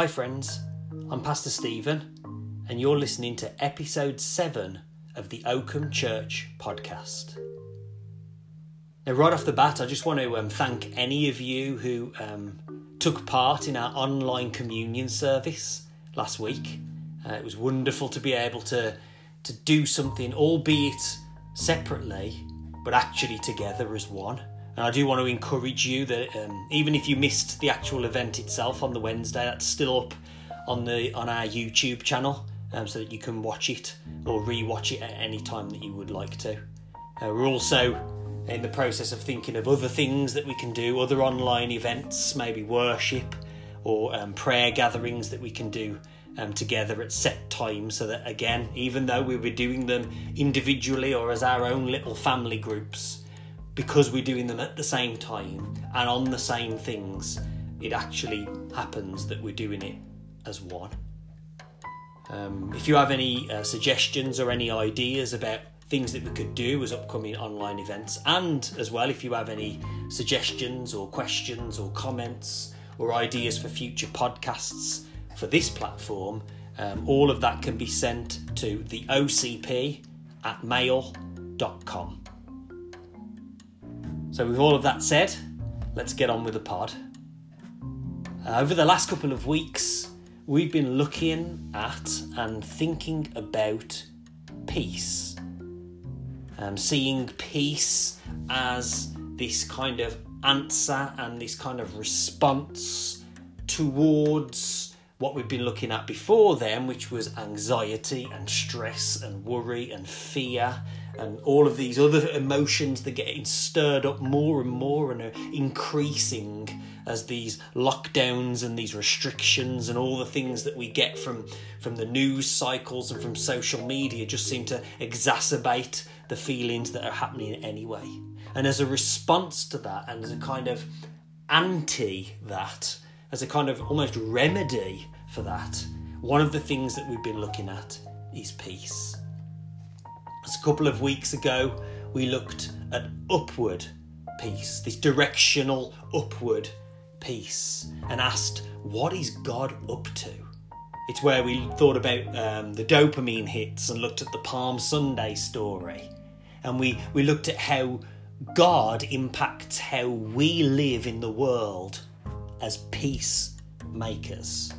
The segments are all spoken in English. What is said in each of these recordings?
Hi, friends. I'm Pastor Stephen, and you're listening to episode 7 of the Oakham Church podcast. Now, right off the bat, I just want to um, thank any of you who um, took part in our online communion service last week. Uh, it was wonderful to be able to, to do something, albeit separately, but actually together as one. And I do want to encourage you that um, even if you missed the actual event itself on the Wednesday, that's still up on the on our YouTube channel, um, so that you can watch it or re-watch it at any time that you would like to. Uh, we're also in the process of thinking of other things that we can do, other online events, maybe worship or um, prayer gatherings that we can do um, together at set times so that again even though we were doing them individually or as our own little family groups because we're doing them at the same time and on the same things, it actually happens that we're doing it as one. Um, if you have any uh, suggestions or any ideas about things that we could do as upcoming online events, and as well, if you have any suggestions or questions or comments or ideas for future podcasts for this platform, um, all of that can be sent to the OCP at mail.com. So, with all of that said, let's get on with the pod. Uh, over the last couple of weeks, we've been looking at and thinking about peace. Um, seeing peace as this kind of answer and this kind of response towards what we've been looking at before then, which was anxiety and stress and worry and fear and all of these other emotions that get stirred up more and more and are increasing as these lockdowns and these restrictions and all the things that we get from from the news cycles and from social media just seem to exacerbate the feelings that are happening anyway. And as a response to that and as a kind of anti that as a kind of almost remedy for that one of the things that we've been looking at is peace a couple of weeks ago, we looked at upward peace, this directional upward peace, and asked, What is God up to? It's where we thought about um, the dopamine hits and looked at the Palm Sunday story. And we, we looked at how God impacts how we live in the world as peacemakers.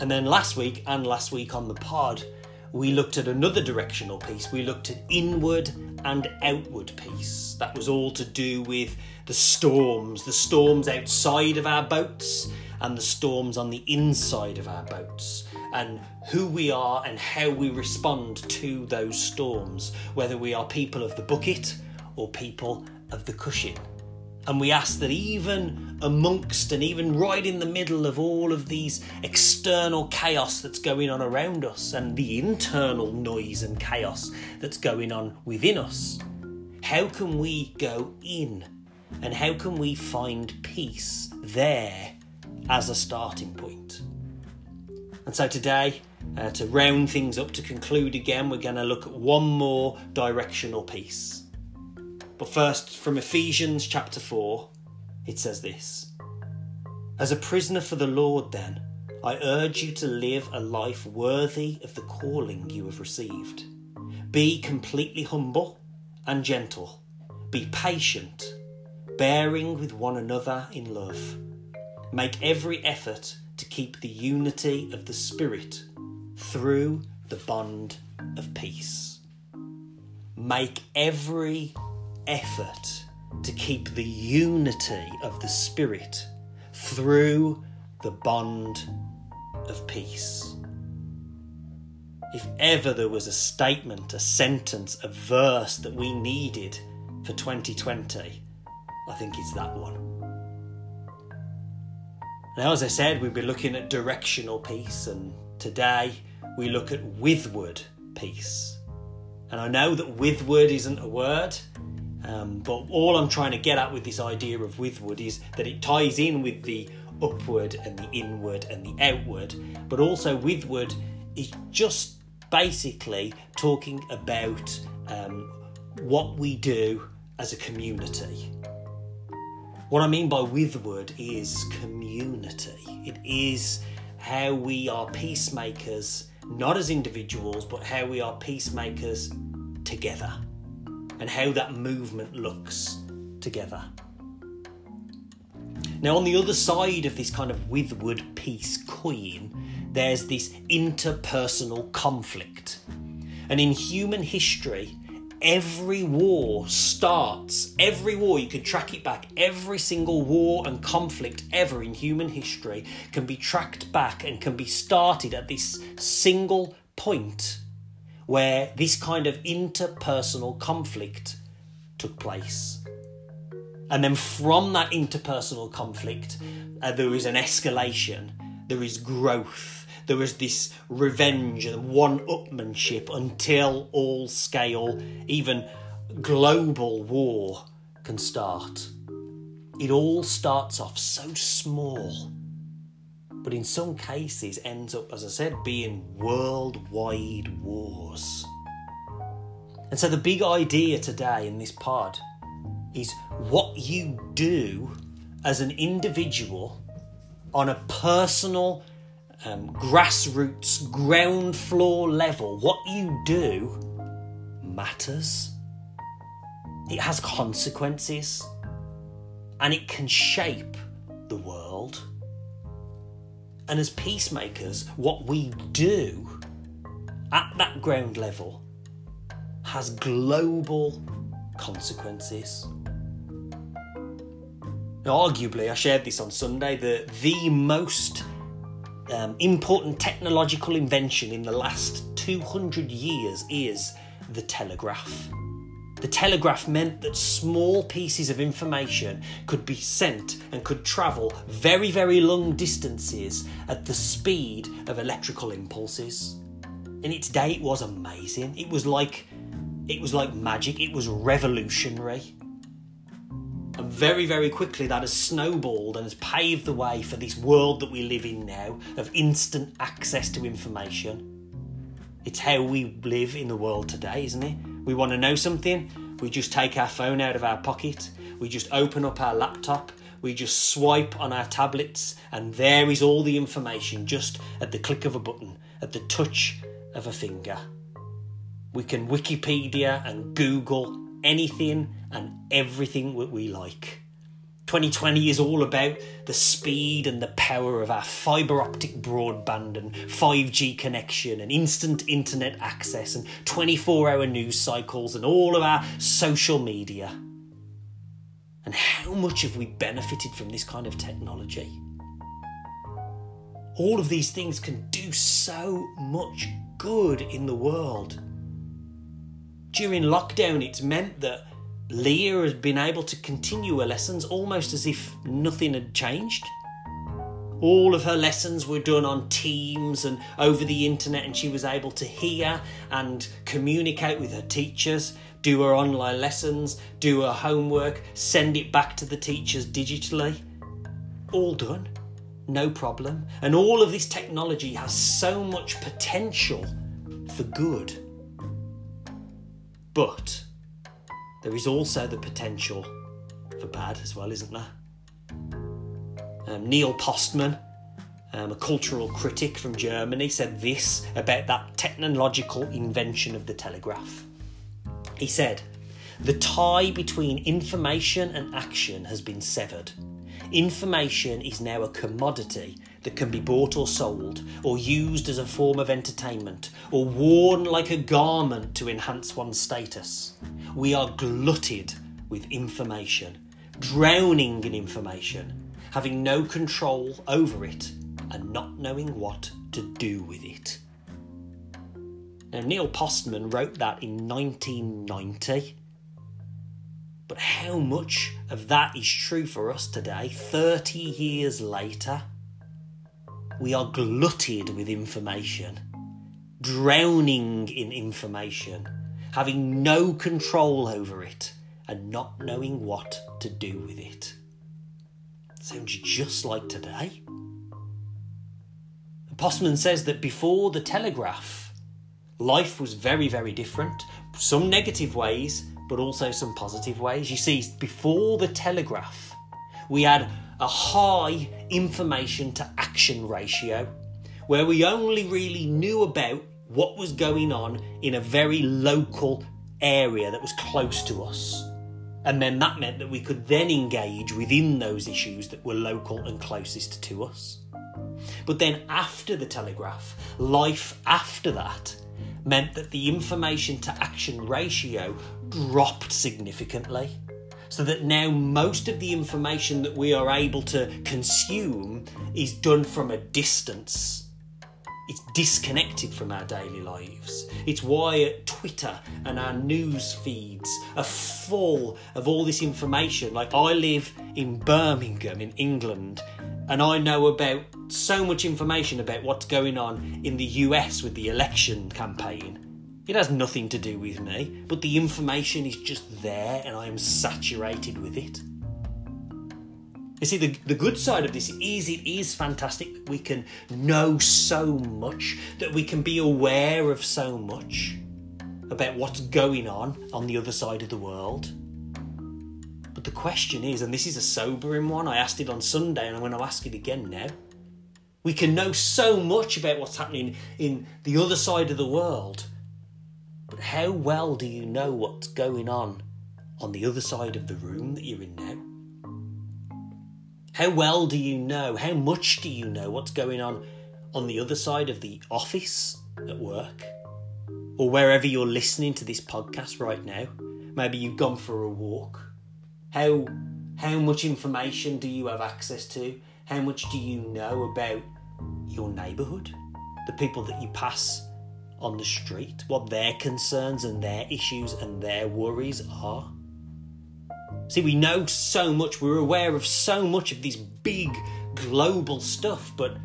And then last week, and last week on the pod, we looked at another directional peace. We looked at inward and outward peace. That was all to do with the storms, the storms outside of our boats and the storms on the inside of our boats, and who we are and how we respond to those storms, whether we are people of the bucket or people of the cushion. And we ask that even amongst and even right in the middle of all of these external chaos that's going on around us and the internal noise and chaos that's going on within us, how can we go in and how can we find peace there as a starting point? And so today, uh, to round things up, to conclude again, we're going to look at one more directional peace. But first, from Ephesians chapter 4, it says this As a prisoner for the Lord, then, I urge you to live a life worthy of the calling you have received. Be completely humble and gentle. Be patient, bearing with one another in love. Make every effort to keep the unity of the Spirit through the bond of peace. Make every effort to keep the unity of the Spirit through the bond of peace. If ever there was a statement, a sentence, a verse that we needed for 2020, I think it's that one. Now, as I said, we've been looking at directional peace, and today we look at withward peace. And I know that withward isn't a word, um, but all I'm trying to get at with this idea of withward is that it ties in with the upward and the inward and the outward, but also withward is just basically talking about um, what we do as a community. What I mean by withward is community. It is how we are peacemakers, not as individuals, but how we are peacemakers together, and how that movement looks together. Now, on the other side of this kind of withward peace coin, there's this interpersonal conflict. And in human history, every war starts, every war, you can track it back, every single war and conflict ever in human history can be tracked back and can be started at this single point where this kind of interpersonal conflict took place. And then from that interpersonal conflict, uh, there is an escalation, there is growth there is this revenge and one upmanship until all scale, even global war can start. It all starts off so small, but in some cases ends up, as I said, being worldwide wars. And so the big idea today in this pod is what you do as an individual on a personal um, grassroots, ground floor level, what you do matters. It has consequences and it can shape the world. And as peacemakers, what we do at that ground level has global consequences. Now, arguably, I shared this on Sunday, the, the most um, important technological invention in the last 200 years is the telegraph. The telegraph meant that small pieces of information could be sent and could travel very, very long distances at the speed of electrical impulses. In its day, it was amazing. It was like, it was like magic. It was revolutionary. And very, very quickly, that has snowballed and has paved the way for this world that we live in now of instant access to information. It's how we live in the world today, isn't it? We want to know something, we just take our phone out of our pocket, we just open up our laptop, we just swipe on our tablets, and there is all the information just at the click of a button, at the touch of a finger. We can Wikipedia and Google anything and everything that we like. 2020 is all about the speed and the power of our fibre optic broadband and 5G connection and instant internet access and 24 hour news cycles and all of our social media. And how much have we benefited from this kind of technology? All of these things can do so much good in the world. During lockdown, it's meant that Leah has been able to continue her lessons almost as if nothing had changed. All of her lessons were done on Teams and over the internet, and she was able to hear and communicate with her teachers, do her online lessons, do her homework, send it back to the teachers digitally. All done, no problem. And all of this technology has so much potential for good. But there is also the potential for bad as well, isn't there? Um, Neil Postman, um, a cultural critic from Germany, said this about that technological invention of the telegraph. He said, The tie between information and action has been severed. Information is now a commodity that can be bought or sold, or used as a form of entertainment, or worn like a garment to enhance one's status. We are glutted with information, drowning in information, having no control over it, and not knowing what to do with it. Now, Neil Postman wrote that in 1990. But how much of that is true for us today, 30 years later? we are glutted with information, drowning in information, having no control over it, and not knowing what to do with it. Sounds just like today. Postman says that before the telegraph, life was very, very different. Some negative ways, but also some positive ways. You see, before the telegraph, we had a high information to action ratio. where we only really knew about what was going on in a very local area that was close to us. And then that meant that we could then engage within those issues that were local and closest to us. But then after the Telegraph, life after that meant that the information to action ratio dropped significantly. So that now most of the information that we are able to consume is done from a distance it's disconnected from our daily lives. It's why Twitter and our news feeds are full of all this information. Like, I live in Birmingham, in England, and I know about so much information about what's going on in the US with the election campaign. It has nothing to do with me, but the information is just there and I am saturated with it. You see, the, the good side of this is it is fantastic that we can know so much, that we can be aware of so much about what's going on on the other side of the world. But the question is, and this is a sobering one, I asked it on Sunday and I'm going to ask it again now. We can know so much about what's happening in the other side of the world, but how well do you know what's going on on the other side of the room that you're in now? How well do you know? How much do you know what's going on on the other side of the office at work? Or wherever you're listening to this podcast right now? Maybe you've gone for a walk. How how much information do you have access to? How much do you know about your neighbourhood? The people that you pass on the street, what their concerns and their issues and their worries are? See, we know so much, we're aware of so much of this big global stuff, but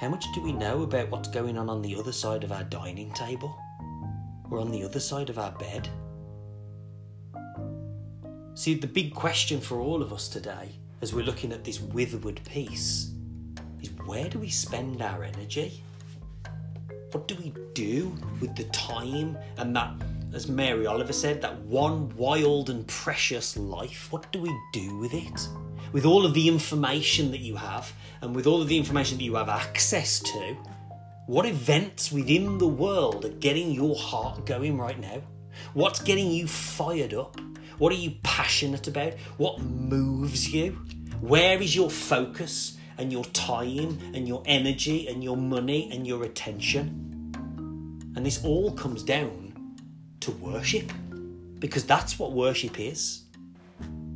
how much do we know about what's going on on the other side of our dining table? Or on the other side of our bed? See, the big question for all of us today, as we're looking at this withward peace, is where do we spend our energy? What do we do with the time and that as Mary Oliver said, that one wild and precious life, what do we do with it? With all of the information that you have, and with all of the information that you have access to, what events within the world are getting your heart going right now? What's getting you fired up? What are you passionate about? What moves you? Where is your focus and your time and your energy and your money and your attention? And this all comes down to worship because that's what worship is.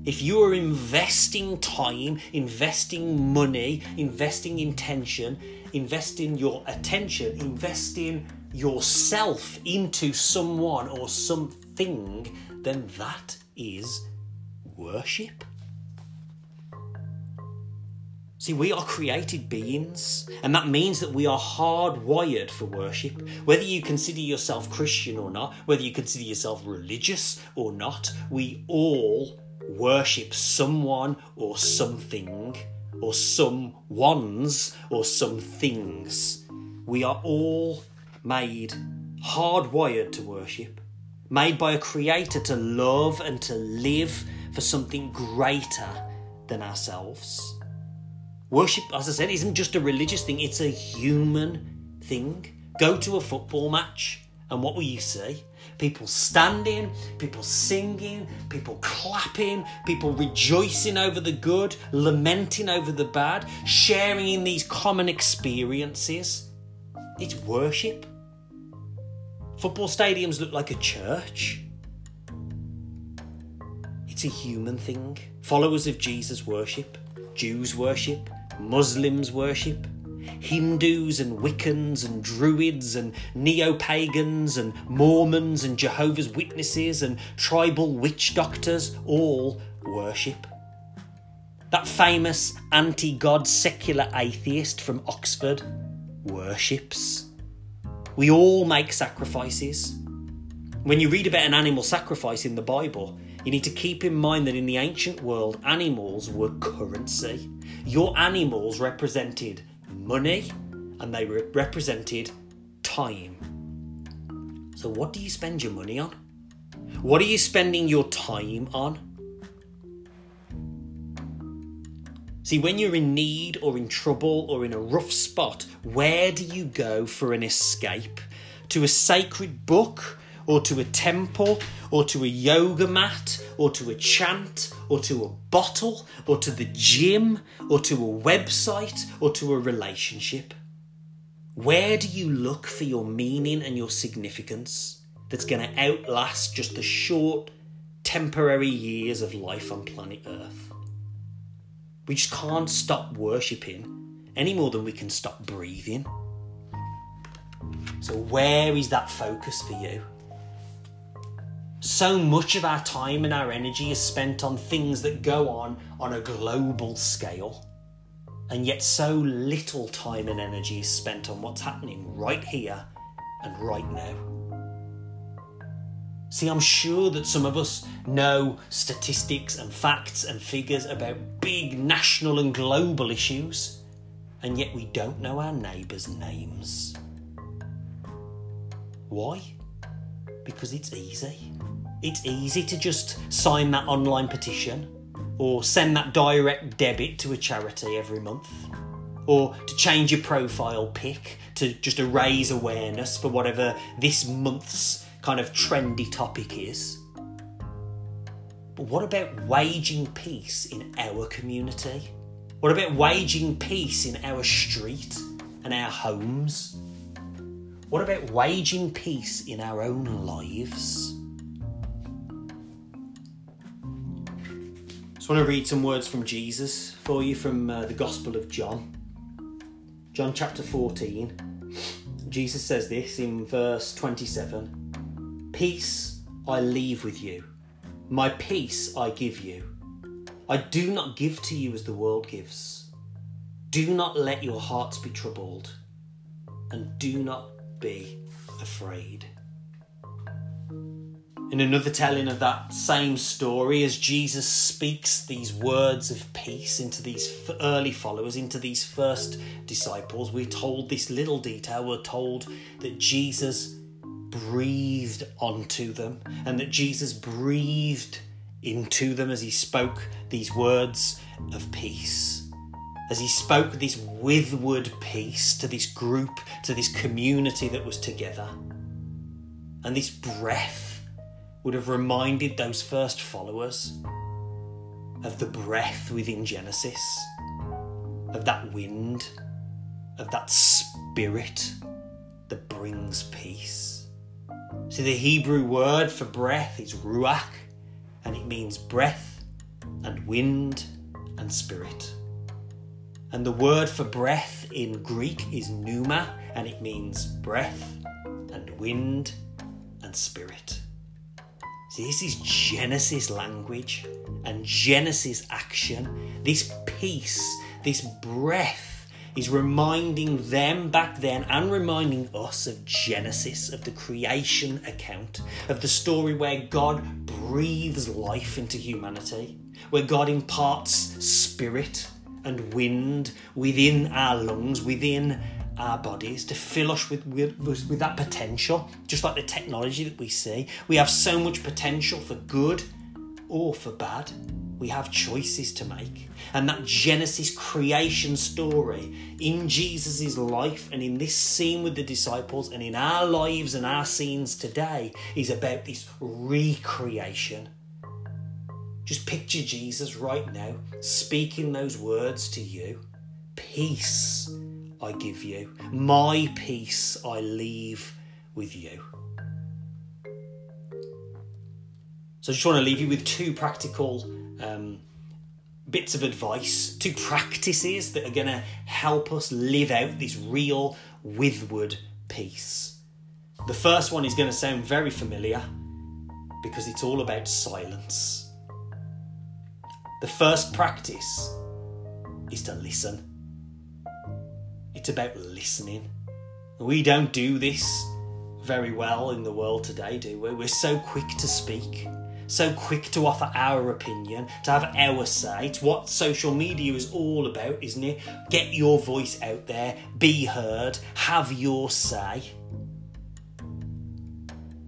If you are investing time, investing money, investing intention, investing your attention, investing yourself into someone or something, then that is worship. See, we are created beings, and that means that we are hardwired for worship. Whether you consider yourself Christian or not, whether you consider yourself religious or not, we all worship someone or something, or some ones or some things. We are all made hardwired to worship, made by a creator to love and to live for something greater than ourselves. Worship, as I said, isn't just a religious thing, it's a human thing. Go to a football match, and what will you see? People standing, people singing, people clapping, people rejoicing over the good, lamenting over the bad, sharing in these common experiences. It's worship. Football stadiums look like a church. It's a human thing. Followers of Jesus worship, Jews worship, Muslims worship, Hindus and Wiccans and Druids and neo pagans and Mormons and Jehovah's Witnesses and tribal witch doctors all worship. That famous anti God secular atheist from Oxford worships. We all make sacrifices. When you read about an animal sacrifice in the Bible, you need to keep in mind that in the ancient world, animals were currency. Your animals represented money and they re- represented time. So, what do you spend your money on? What are you spending your time on? See, when you're in need or in trouble or in a rough spot, where do you go for an escape? To a sacred book or to a temple or to a yoga mat or to a chant or to a bottle or to the gym or to a website or to a relationship? Where do you look for your meaning and your significance that's going to outlast just the short, temporary years of life on planet Earth? We just can't stop worshipping any more than we can stop breathing. So, where is that focus for you? So much of our time and our energy is spent on things that go on on a global scale. And yet, so little time and energy is spent on what's happening right here and right now. See, I'm sure that some of us know statistics and facts and figures about big national and global issues, and yet we don't know our neighbours' names. Why? Because it's easy. It's easy to just sign that online petition or send that direct debit to a charity every month or to change your profile pic to just to raise awareness for whatever this month's kind of trendy topic is. But what about waging peace in our community? What about waging peace in our street and our homes? What about waging peace in our own lives? I just want to read some words from Jesus for you from uh, the Gospel of John. John chapter 14. Jesus says this in verse 27 Peace I leave with you, my peace I give you. I do not give to you as the world gives. Do not let your hearts be troubled, and do not be afraid. In another telling of that same story, as Jesus speaks these words of peace into these early followers, into these first disciples, we're told this little detail. We're told that Jesus breathed onto them and that Jesus breathed into them as he spoke these words of peace. As he spoke this withward peace to this group, to this community that was together. And this breath would have reminded those first followers of the breath within Genesis, of that wind, of that spirit that brings peace. So the Hebrew word for breath is ruach, and it means breath and wind and spirit. And the word for breath in Greek is pneuma, and it means breath and wind and spirit. This is Genesis language and Genesis action. This peace, this breath is reminding them back then and reminding us of Genesis, of the creation account, of the story where God breathes life into humanity, where God imparts spirit and wind within our lungs, within our bodies to fill us with, with, with that potential, just like the technology that we see. We have so much potential for good or for bad. We have choices to make. And that Genesis creation story in Jesus' life and in this scene with the disciples and in our lives and our scenes today is about this recreation. Just picture Jesus right now speaking those words to you Peace I give you, my peace I leave with you. So I just want to leave you with two practical um, bits of advice, two practices that are going to help us live out this real withward peace. The first one is going to sound very familiar because it's all about silence. The first practice is to listen. It's about listening. We don't do this very well in the world today, do we? We're so quick to speak so quick to offer our opinion, to have our say. It's what social media is all about, isn't it? Get your voice out there, be heard, have your say.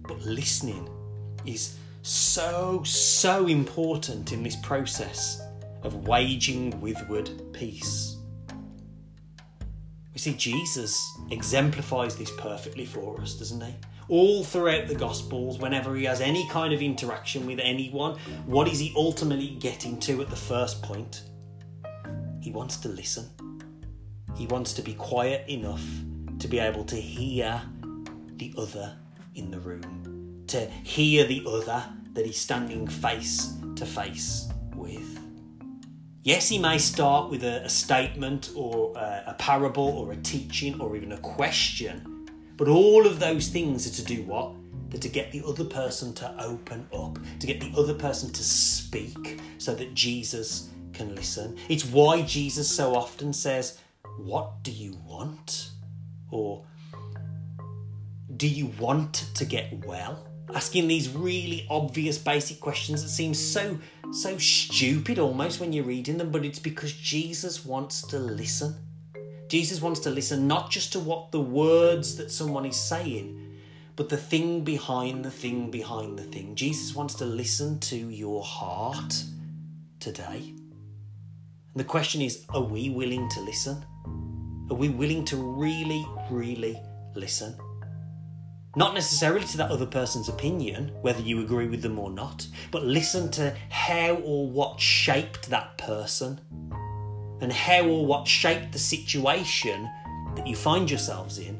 But listening is so, so important in this process of waging withward peace. We see Jesus exemplifies this perfectly for us, doesn't he? All throughout the Gospels, whenever he has any kind of interaction with anyone, what is he ultimately getting to at the first point? He wants to listen. He wants to be quiet enough to be able to hear the other in the room, to hear the other that he's standing face to face. Yes, he may start with a, a statement or a, a parable or a teaching or even a question, but all of those things are to do what? They're to get the other person to open up, to get the other person to speak so that Jesus can listen. It's why Jesus so often says, What do you want? Or do you want to get well? Asking these really obvious basic questions that seem so so stupid almost when you're reading them, but it's because Jesus wants to listen. Jesus wants to listen not just to what the words that someone is saying, but the thing behind the thing behind the thing. Jesus wants to listen to your heart today. And the question is are we willing to listen? Are we willing to really, really listen? Not necessarily to that other person's opinion, whether you agree with them or not, but listen to how or what shaped that person and how or what shaped the situation that you find yourselves in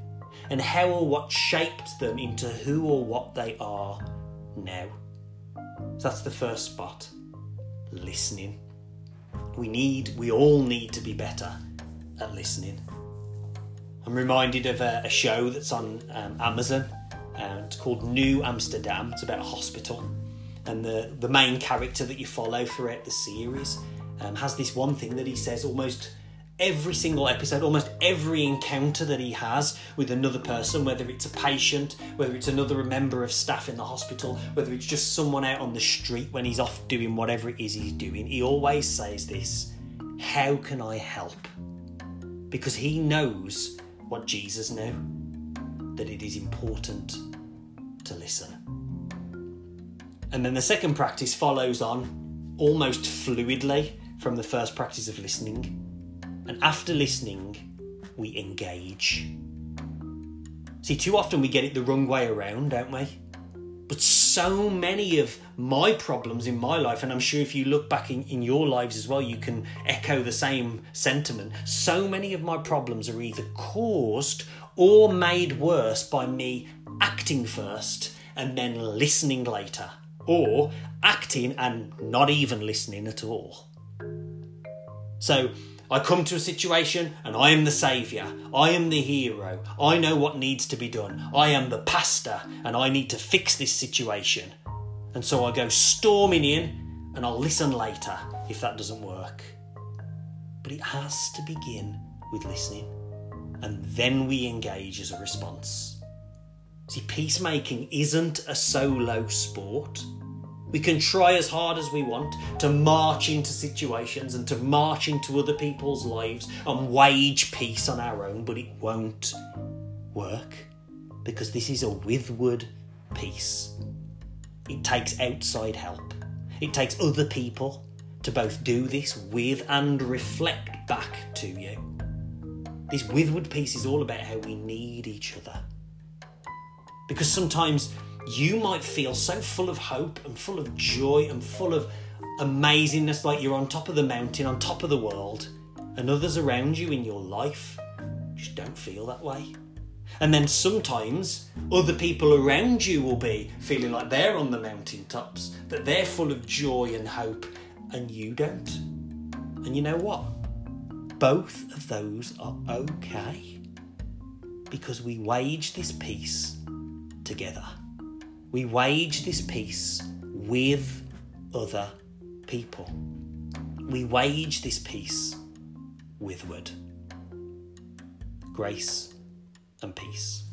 and how or what shaped them into who or what they are now. So that's the first spot listening. We need, we all need to be better at listening. I'm reminded of a, a show that's on um, Amazon. Uh, it's called New Amsterdam. It's about a hospital, and the the main character that you follow throughout the series um, has this one thing that he says almost every single episode, almost every encounter that he has with another person, whether it's a patient, whether it's another member of staff in the hospital, whether it's just someone out on the street when he's off doing whatever it is he's doing, he always says this How can I help? Because he knows what Jesus knew that it is important to listen. And then the second practice follows on almost fluidly from the first practice of listening. And after listening, we engage. See, too often we get it the wrong way around, don't we? But so many of my problems in my life, and I'm sure if you look back in, in your lives as well, you can echo the same sentiment. So many of my problems are either caused or made worse by me acting first and then listening later, or acting and not even listening at all. So I come to a situation and I am the saviour. I am the hero. I know what needs to be done. I am the pastor and I need to fix this situation. And so I go storming in and I'll listen later if that doesn't work. But it has to begin with listening. And then we engage as a response. See, peacemaking isn't a solo sport. We can try as hard as we want to march into situations and to march into other people's lives and wage peace on our own, but it won't work because this is a withward peace. It takes outside help, it takes other people to both do this with and reflect back to you. This withward peace is all about how we need each other. Because sometimes you might feel so full of hope and full of joy and full of amazingness, like you're on top of the mountain, on top of the world, and others around you in your life just don't feel that way. And then sometimes other people around you will be feeling like they're on the mountaintops, that they're full of joy and hope, and you don't. And you know what? Both of those are okay because we wage this peace together. We wage this peace with other people. We wage this peace withward. Grace and peace.